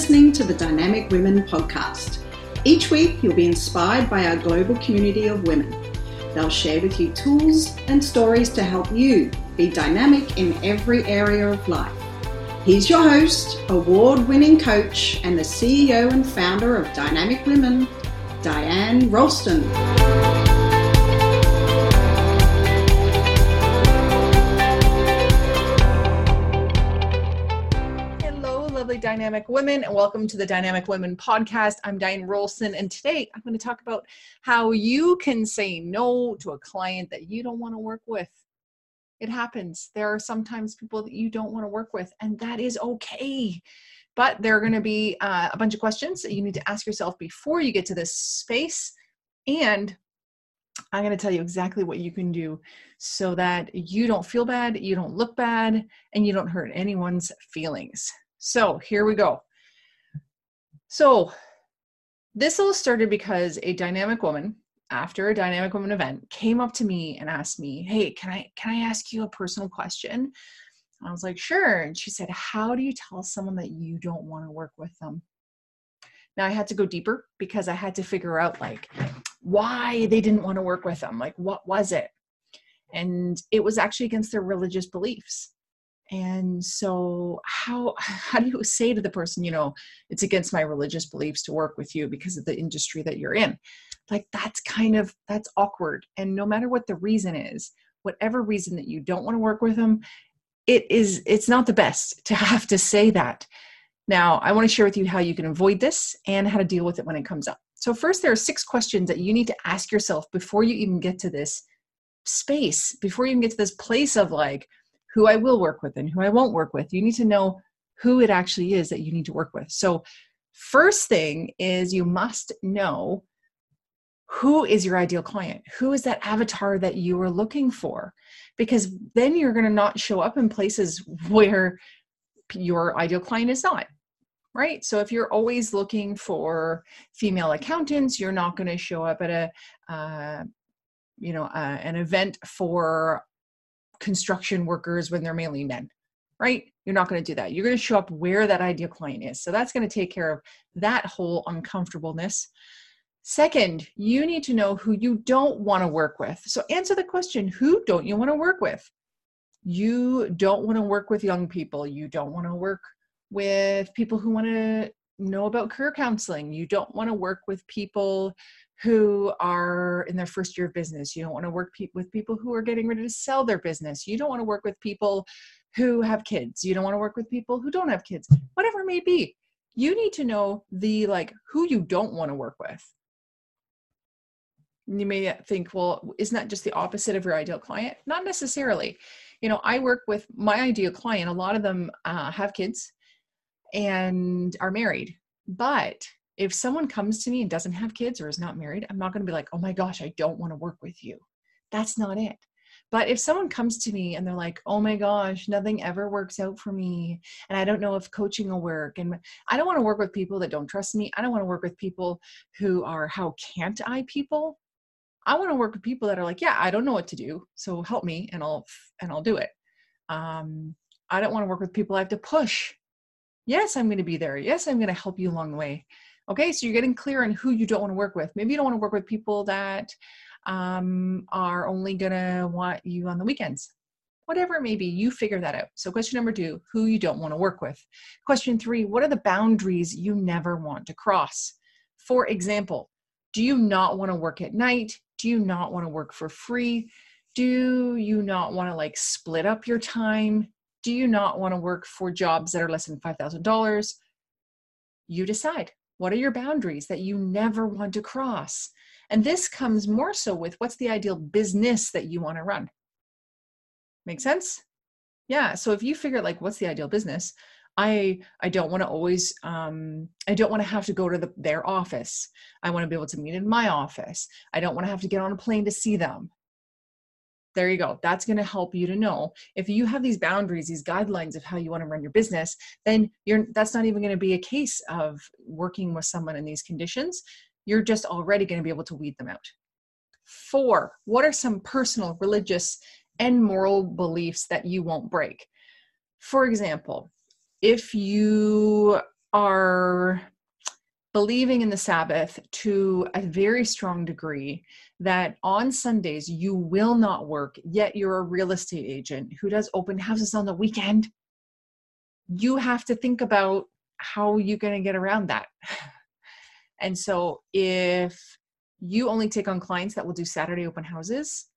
listening to the Dynamic Women podcast. Each week, you'll be inspired by our global community of women. They'll share with you tools and stories to help you be dynamic in every area of life. He's your host, award winning coach, and the CEO and founder of Dynamic Women, Diane Rolston. Dynamic women and welcome to the dynamic women podcast. I'm diane rolston and today i'm going to talk about how you can say no to a client that you don't want to work with. It happens. There are sometimes people that you don't want to work with and that is okay. But there are going to be uh, a bunch of questions that you need to ask yourself before you get to this space and I'm going to tell you exactly what you can do so that you don't feel bad, you don't look bad, and you don't hurt anyone's feelings. So here we go. So this all started because a dynamic woman after a dynamic woman event came up to me and asked me, "Hey, can I can I ask you a personal question?" I was like, "Sure." And she said, "How do you tell someone that you don't want to work with them?" Now I had to go deeper because I had to figure out like why they didn't want to work with them. Like what was it? And it was actually against their religious beliefs and so how how do you say to the person you know it's against my religious beliefs to work with you because of the industry that you're in. Like that's kind of that's awkward. And no matter what the reason is whatever reason that you don't want to work with them it is it's not the best to have to say that. Now i want to share with you how you can avoid this and how to deal with it when it comes up. So first there are six questions that you need to ask yourself before you even get to this space before you even get to this place of like who I will work with and who I won't work with. You need to know who it actually is that you need to work with. So, first thing is you must know who is your ideal client? Who is that avatar that you are looking for? Because then you're going to not show up in places where your ideal client is not. Right. So if you're always looking for female accountants, you're not going to show up at a, uh, you know, uh, an event for construction workers when they're mainly men, right? You're not going to do that. You're going to show up where that ideal client is. So that's going to take care of that whole uncomfortableness. Second, you need to know who you don't want to work with. So answer the question who don't you want to work with? You don't want to work with young people. You don't want to work with people who want to know about career counseling. You don't want to work with people who are in their first year of business. You don't want to work pe- with people who are getting ready to sell their business. You don't want to work with people who have kids. You don't want to work with people who don't have kids. Whatever it may be. You need to know the like who you don't want to work with. You may think, well, isn't that just the opposite of your ideal client? Not necessarily. You know, I work with my ideal client. A lot of them uh, have kids and are married, but if someone comes to me and doesn't have kids or is not married, I'm not going to be like, oh my gosh, I don't want to work with you. That's not it. But if someone comes to me and they're like, oh my gosh, nothing ever works out for me, and I don't know if coaching will work, and I don't want to work with people that don't trust me, I don't want to work with people who are how can't I people. I want to work with people that are like, yeah, I don't know what to do, so help me, and I'll and I'll do it. Um, I don't want to work with people I have to push. Yes, I'm going to be there. Yes, I'm going to help you along the way. Okay, so you're getting clear on who you don't want to work with. Maybe you don't want to work with people that um, are only going to want you on the weekends. Whatever it may be, you figure that out. So, question number two who you don't want to work with. Question three what are the boundaries you never want to cross? For example, do you not want to work at night? Do you not want to work for free? Do you not want to like split up your time? Do you not want to work for jobs that are less than $5,000? You decide. What are your boundaries that you never want to cross? And this comes more so with what's the ideal business that you want to run? Make sense? Yeah. So if you figure like what's the ideal business, I I don't want to always um, I don't want to have to go to the, their office. I want to be able to meet in my office. I don't want to have to get on a plane to see them there you go. That's going to help you to know. If you have these boundaries these guidelines of how you want to run your business then you're that's not even going to be a case of working with someone in these conditions. You're just already going to be able to weed them out. Four what are some personal religious and moral beliefs that you won't break? For example if you are believing in the Sabbath to a very strong degree that on Sundays you will not work, yet you're a real estate agent who does open houses on the weekend, you have to think about how you're going to get around that. And so if you only take on clients that will do Saturday open houses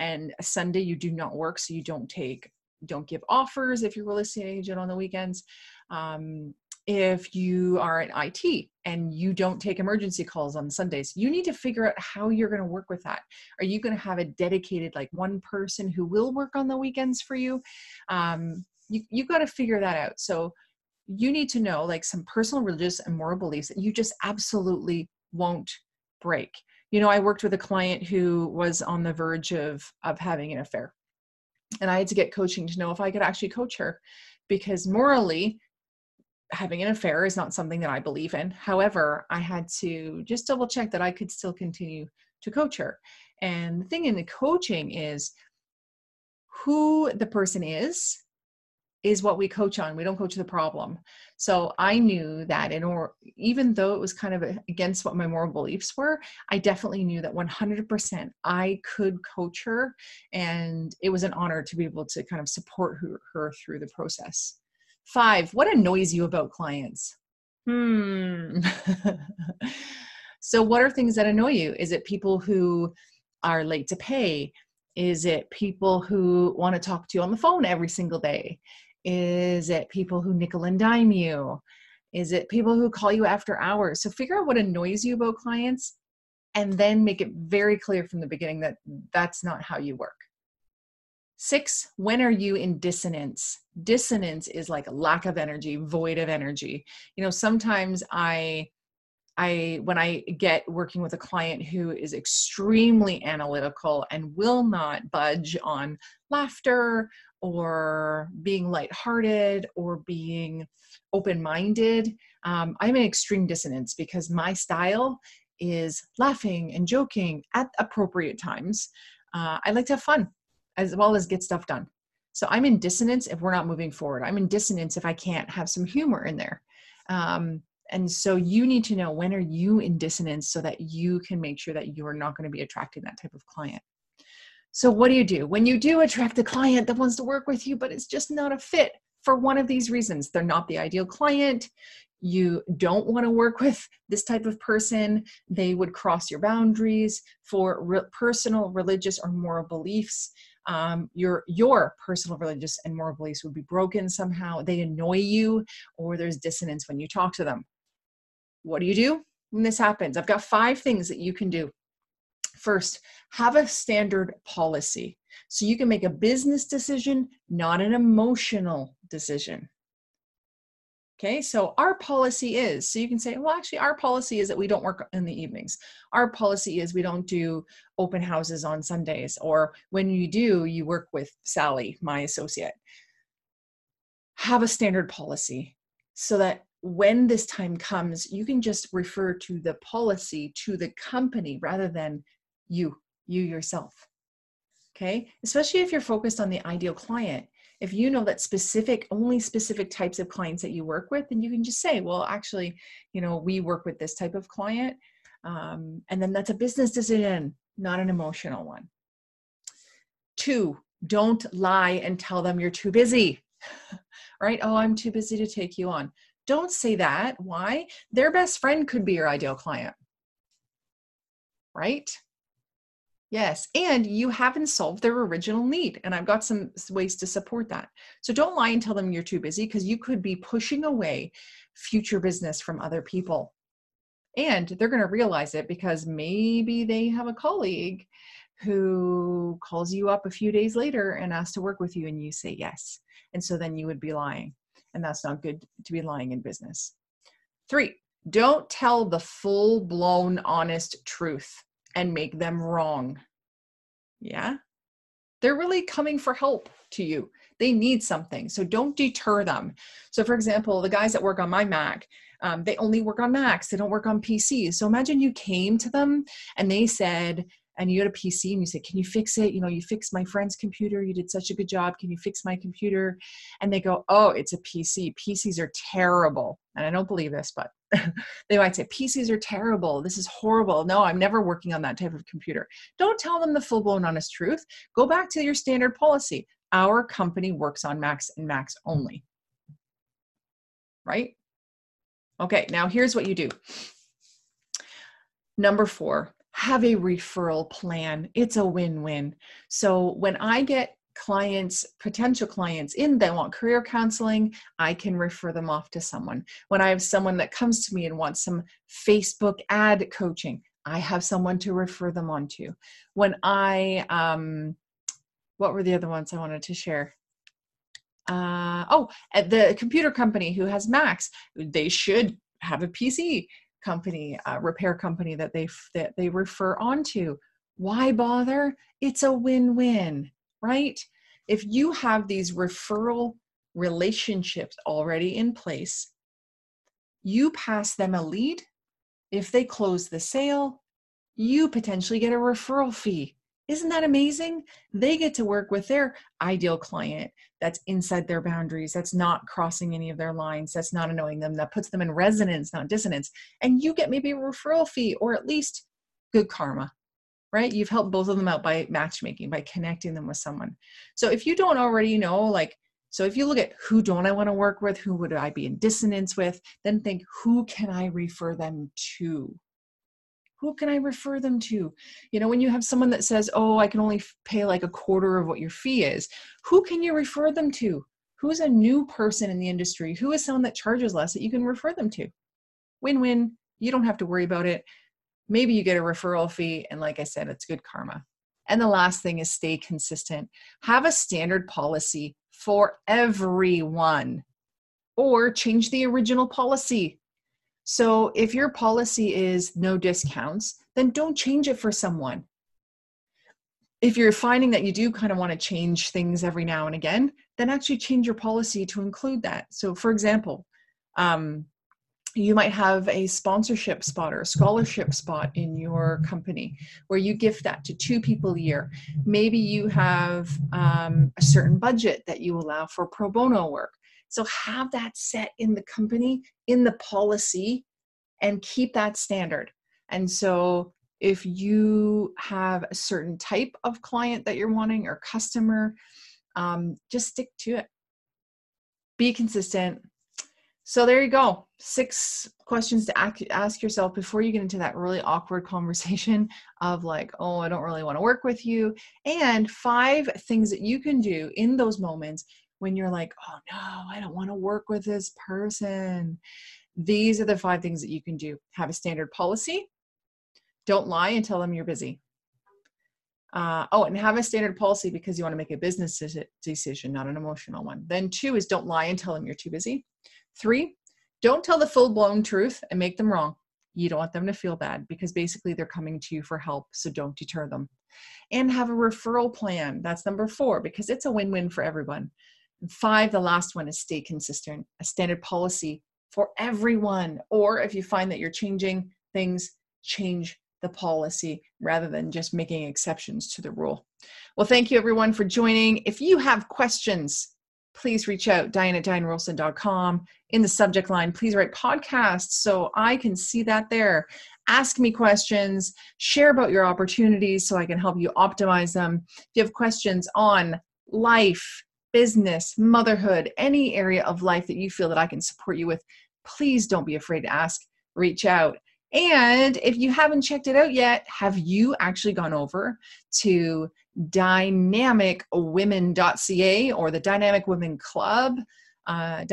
and Sunday you do not work, so you don't take, don't give offers if you're a real estate agent on the weekends. Um, if you are in IT and you don't take emergency calls on Sundays, you need to figure out how you're going to work with that. Are you going to have a dedicated, like one person who will work on the weekends for you? Um, you you got to figure that out. So you need to know like some personal, religious, and moral beliefs that you just absolutely won't break. You know, I worked with a client who was on the verge of of having an affair, and I had to get coaching to know if I could actually coach her because morally having an affair is not something that I believe in. However, I had to just double check that I could still continue to coach her. And the thing in the coaching is who the person is is what we coach on. We don't coach the problem. So I knew that in or even though it was kind of against what my moral beliefs were, I definitely knew that 100% I could coach her and it was an honor to be able to kind of support her, her through the process. Five, what annoys you about clients? Hmm. so, what are things that annoy you? Is it people who are late to pay? Is it people who want to talk to you on the phone every single day? Is it people who nickel and dime you? Is it people who call you after hours? So, figure out what annoys you about clients and then make it very clear from the beginning that that's not how you work. Six, when are you in dissonance? Dissonance is like a lack of energy, void of energy. You know, sometimes I I when I get working with a client who is extremely analytical and will not budge on laughter or being lighthearted or being open-minded, um, I'm in extreme dissonance because my style is laughing and joking at appropriate times. Uh, I like to have fun as well as get stuff done. So I'm in dissonance if we're not moving forward. I'm in dissonance if I can't have some humor in there. Um, and so you need to know when are you in dissonance so that you can make sure that you're not going to be attracting that type of client. So what do you do when you do attract a client that wants to work with you, but it's just not a fit for one of these reasons? They're not the ideal client. You don't want to work with this type of person. They would cross your boundaries for re- personal, religious, or moral beliefs um, your your personal religious and moral beliefs would be broken somehow they annoy you or there's dissonance when you talk to them what do you do when this happens i've got five things that you can do first have a standard policy so you can make a business decision not an emotional decision Okay, so our policy is so you can say, well, actually, our policy is that we don't work in the evenings. Our policy is we don't do open houses on Sundays, or when you do, you work with Sally, my associate. Have a standard policy so that when this time comes, you can just refer to the policy to the company rather than you, you yourself. Okay, especially if you're focused on the ideal client. If you know that specific only specific types of clients that you work with then you can just say well actually you know we work with this type of client um, and then that's a business decision not an emotional one. Two don't lie and tell them you're too busy right? Oh i'm too busy to take you on don't say that why their best friend could be your ideal client right Yes, and you haven't solved their original need. And I've got some ways to support that. So don't lie and tell them you're too busy because you could be pushing away future business from other people. And they're going to realize it because maybe they have a colleague who calls you up a few days later and asks to work with you, and you say yes. And so then you would be lying. And that's not good to be lying in business. Three, don't tell the full blown honest truth and make them wrong. Yeah. They're really coming for help to you. They need something. So don't deter them. So, for example, the guys that work on my Mac, um, they only work on Macs, they don't work on PCs. So imagine you came to them and they said, and you had a PC and you say, Can you fix it? You know, you fixed my friend's computer. You did such a good job. Can you fix my computer? And they go, Oh, it's a PC. PCs are terrible. And I don't believe this, but they might say, PCs are terrible. This is horrible. No, I'm never working on that type of computer. Don't tell them the full blown honest truth. Go back to your standard policy. Our company works on Macs and Macs only. Right? Okay, now here's what you do. Number four, have a referral plan. It's a win win. So when I get clients, potential clients in that want career counseling, I can refer them off to someone. When I have someone that comes to me and wants some Facebook ad coaching, I have someone to refer them on to. When I, um, what were the other ones I wanted to share? Uh, oh, at the computer company who has Macs, they should have a PC company, uh, repair company that they that they refer on to. Why bother? It's a win-win, right? If you have these referral relationships already in place, you pass them a lead. If they close the sale, you potentially get a referral fee. Isn't that amazing? They get to work with their ideal client that's inside their boundaries, that's not crossing any of their lines, that's not annoying them, that puts them in resonance, not dissonance. And you get maybe a referral fee or at least good karma, right? You've helped both of them out by matchmaking, by connecting them with someone. So if you don't already know, like, so if you look at who don't I want to work with, who would I be in dissonance with, then think who can I refer them to? Who can I refer them to? You know, when you have someone that says, oh, I can only pay like a quarter of what your fee is, who can you refer them to? Who's a new person in the industry? Who is someone that charges less that you can refer them to? Win win. You don't have to worry about it. Maybe you get a referral fee. And like I said, it's good karma. And the last thing is stay consistent. Have a standard policy for everyone or change the original policy so if your policy is no discounts, then don't change it for someone. If you're finding that you do kind of want to change things every now and again, then actually change your policy to include that. So, for example, um, you might have a sponsorship spot or a scholarship spot in your company where you gift that to two people a year. Maybe you have um, a certain budget that you allow for pro bono work. So have that set in the company, in the policy, and keep that standard. And so if you have a certain type of client that you're wanting or customer, um, just stick to it. Be consistent. So there you go. Six questions to ask yourself before you get into that really awkward conversation of like, oh, I don't really want to work with you. And five things that you can do in those moments when you're like, oh no, I don't want to work with this person. These are the five things that you can do have a standard policy, don't lie and tell them you're busy. Uh, oh, and have a standard policy because you want to make a business decision, not an emotional one. Then, two is don't lie and tell them you're too busy. Three, don't tell the full blown truth and make them wrong. You don't want them to feel bad because basically they're coming to you for help, so don't deter them. And have a referral plan. That's number four because it's a win win for everyone. Five, the last one is stay consistent, a standard policy for everyone. Or if you find that you're changing things, change the policy rather than just making exceptions to the rule. Well, thank you everyone for joining. If you have questions, please reach out, diane at dianerolston.com. In the subject line, please write podcast so I can see that there. Ask me questions, share about your opportunities so I can help you optimize them. If you have questions on life, business, motherhood, any area of life that you feel that I can support you with, please don't be afraid to ask. Reach out. And if you haven't checked it out yet, have you actually gone over to dynamicwomen.ca or the Dynamic Women Club? Uh.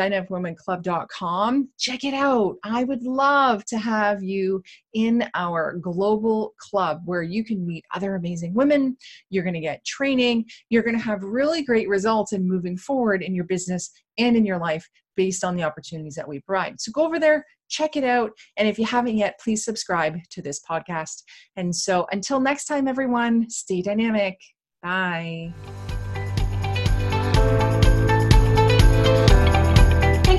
Check it out. I would love to have you in our global club where you can meet other amazing women. You're going to get training. You're going to have really great results in moving forward in your business and in your life based on the opportunities that we provide. So go over there, check it out. And if you haven't yet, please subscribe to this podcast. And so until next time, everyone, stay dynamic. Bye.